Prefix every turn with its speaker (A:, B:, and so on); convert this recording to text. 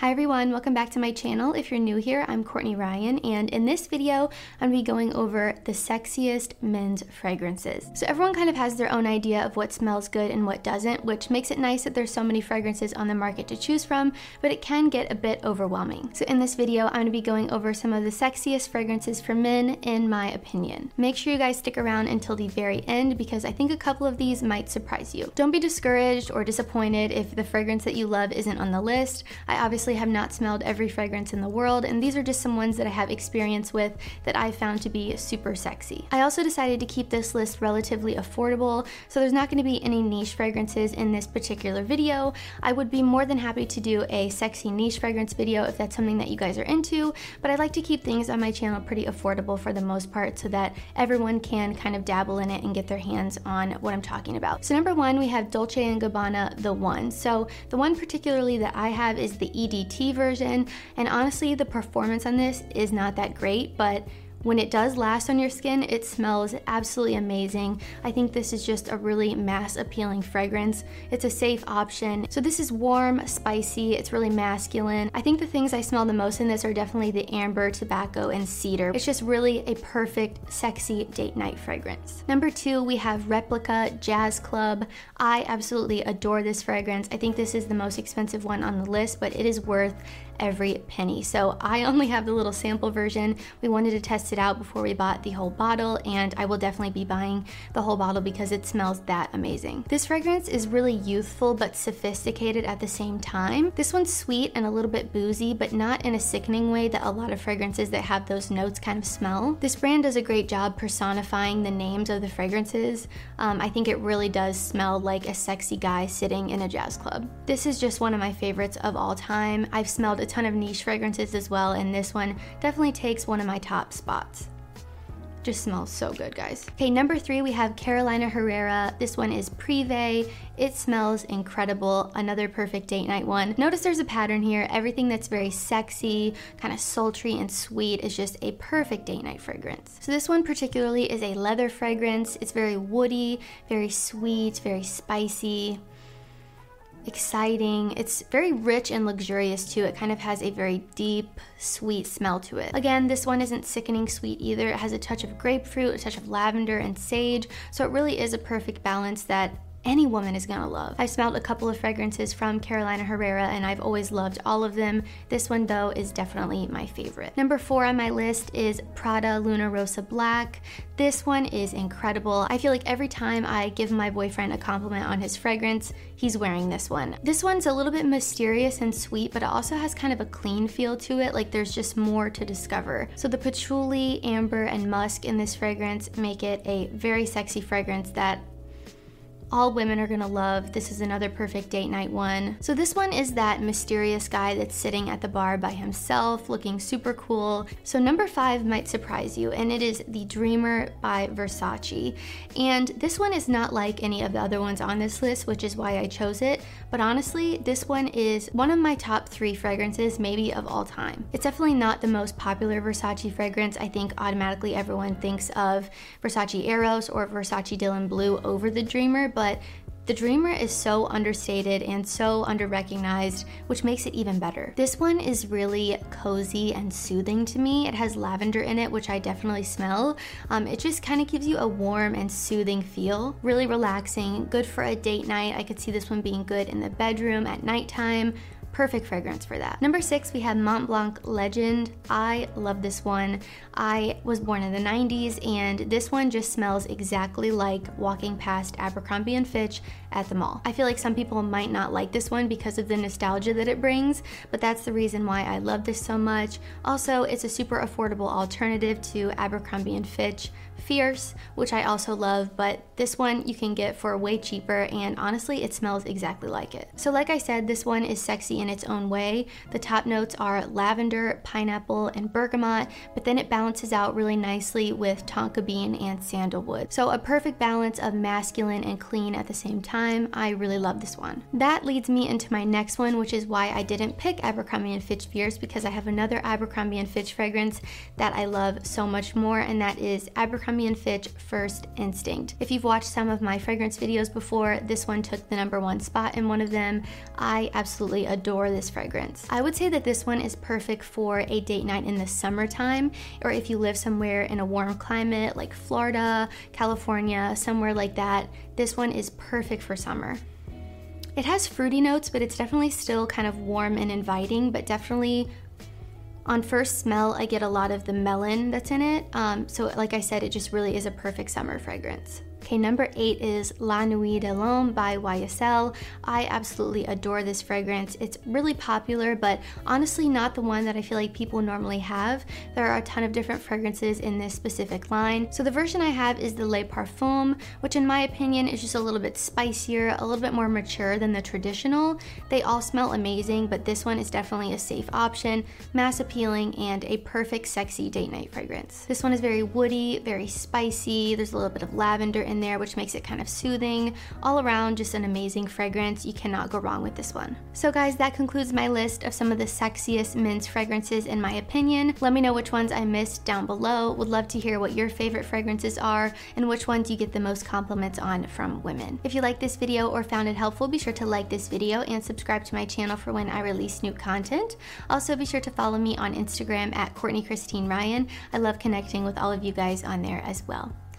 A: Hi everyone, welcome back to my channel. If you're new here, I'm Courtney Ryan, and in this video, I'm gonna be going over the sexiest men's fragrances. So everyone kind of has their own idea of what smells good and what doesn't, which makes it nice that there's so many fragrances on the market to choose from, but it can get a bit overwhelming. So in this video, I'm gonna be going over some of the sexiest fragrances for men, in my opinion. Make sure you guys stick around until the very end because I think a couple of these might surprise you. Don't be discouraged or disappointed if the fragrance that you love isn't on the list. I obviously obviously have not smelled every fragrance in the world, and these are just some ones that I have experience with that I found to be super sexy. I also decided to keep this list relatively affordable, so there's not going to be any niche fragrances in this particular video. I would be more than happy to do a sexy niche fragrance video if that's something that you guys are into, but I like to keep things on my channel pretty affordable for the most part so that everyone can kind of dabble in it and get their hands on what I'm talking about. So number one, we have Dolce & Gabbana The One. So the one particularly that I have is the ED DT version, and honestly, the performance on this is not that great, but when it does last on your skin, it smells absolutely amazing. I think this is just a really mass appealing fragrance. It's a safe option. So this is warm, spicy, it's really masculine. I think the things I smell the most in this are definitely the amber, tobacco, and cedar. It's just really a perfect, sexy date night fragrance. Number two, we have Replica Jazz Club. I absolutely adore this fragrance. I think this is the most expensive one on the list, but it is worth every penny. So I only have the little sample version. We wanted to test it out before we bought the whole bottle and I will definitely be buying the whole bottle because it smells that amazing. This fragrance is really youthful but sophisticated at the same time. This one's sweet and a little bit boozy but not in a sickening way that a lot of fragrances that have those notes kind of smell. This brand does a great job personifying the names of the fragrances. Um, I think it really does smell like a sexy guy sitting in a jazz club. This is just one of my favorites of all time. I've smelled a ton of niche fragrances as well, and this one definitely takes one of my top spots. Just smells so good, guys. Okay, number three, we have Carolina Herrera. This one is Privé. It smells incredible. Another perfect date night one. Notice there's a pattern here. Everything that's very sexy, kind of sultry and sweet is just a perfect date night fragrance. So this one particularly is a leather fragrance. It's very woody, very sweet, very spicy exciting. It's very rich and luxurious too. It kind of has a very deep, sweet smell to it. Again, this one isn't sickening sweet either. It has a touch of grapefruit, a touch of lavender and sage. So it really is a perfect balance that any woman is gonna love. I've smelled a couple of fragrances from Carolina Herrera and I've always loved all of them. This one though is definitely my favorite. Number four on my list is Prada Luna Rossa Black. This one is incredible. I feel like every time I give my boyfriend a compliment on his fragrance, he's wearing this one. This one's a little bit mysterious and sweet, but it also has kind of a clean feel to it, like there's just more to discover. So the patchouli, amber, and musk in this fragrance make it a very sexy fragrance that all women are gonna love. This is another perfect date night one. So this one is that mysterious guy that's sitting at the bar by himself, looking super cool. So number five might surprise you, and it is The Dreamer by Versace. And this one is not like any of the other ones on this list, which is why I chose it. But honestly, this one is one of my top three fragrances, maybe of all time. It's definitely not the most popular Versace fragrance. I think automatically everyone thinks of Versace Eros or Versace Dylan Blue over The Dreamer, but the Dreamer is so understated and so under-recognized, which makes it even better. This one is really cozy and soothing to me. It has lavender in it, which I definitely smell. Um, it just kind of gives you a warm and soothing feel. Really relaxing, good for a date night. I could see this one being good in the bedroom at nighttime perfect fragrance for that. Number six, we have Mont Blanc Legend. I love this one. I was born in the 90s and this one just smells exactly like walking past Abercrombie & Fitch at the mall. I feel like some people might not like this one because of the nostalgia that it brings, but that's the reason why I love this so much. Also, it's a super affordable alternative to Abercrombie & Fitch Fierce, which I also love, but this one you can get for way cheaper and honestly it smells exactly like it. So like I said, this one is sexy in its own way. The top notes are lavender, pineapple, and bergamot, but then it balances out really nicely with tonka bean and sandalwood. So a perfect balance of masculine and clean at the same time. I really love this one. That leads me into my next one, which is why I didn't pick Abercrombie & Fitch Fierce because I have another Abercrombie & Fitch fragrance that I love so much more, and that is Abercrombie & Fitch First Instinct. If you've watched some of my fragrance videos before, this one took the number one spot in one of them. I absolutely adore this fragrance. I would say that this one is perfect for a date night in the summertime, or if you live somewhere in a warm climate like Florida, California, somewhere like that. This one is perfect for summer. It has fruity notes, but it's definitely still kind of warm and inviting, but definitely on first smell, I get a lot of the melon that's in it. Um, so, like I said, it just really is a perfect summer fragrance. Okay, number eight is La Nuit de l'Homme by YSL. I absolutely adore this fragrance. It's really popular, but honestly not the one that I feel like people normally have. There are a ton of different fragrances in this specific line. So the version I have is the Le Parfum, which in my opinion is just a little bit spicier, a little bit more mature than the traditional. They all smell amazing, but this one is definitely a safe option, mass appealing, and a perfect sexy date night fragrance. This one is very woody, very spicy. There's a little bit of lavender in there, which makes it kind of soothing. All around, just an amazing fragrance. You cannot go wrong with this one. So, guys, that concludes my list of some of the sexiest men's fragrances in my opinion. Let me know which ones I missed down below. Would love to hear what your favorite fragrances are and which ones you get the most compliments on from women. If you like this video or found it helpful, be sure to like this video and subscribe to my channel for when I release new content. Also, be sure to follow me on Instagram at Courtney Cristine Ryan. I love connecting with all of you guys on there as well.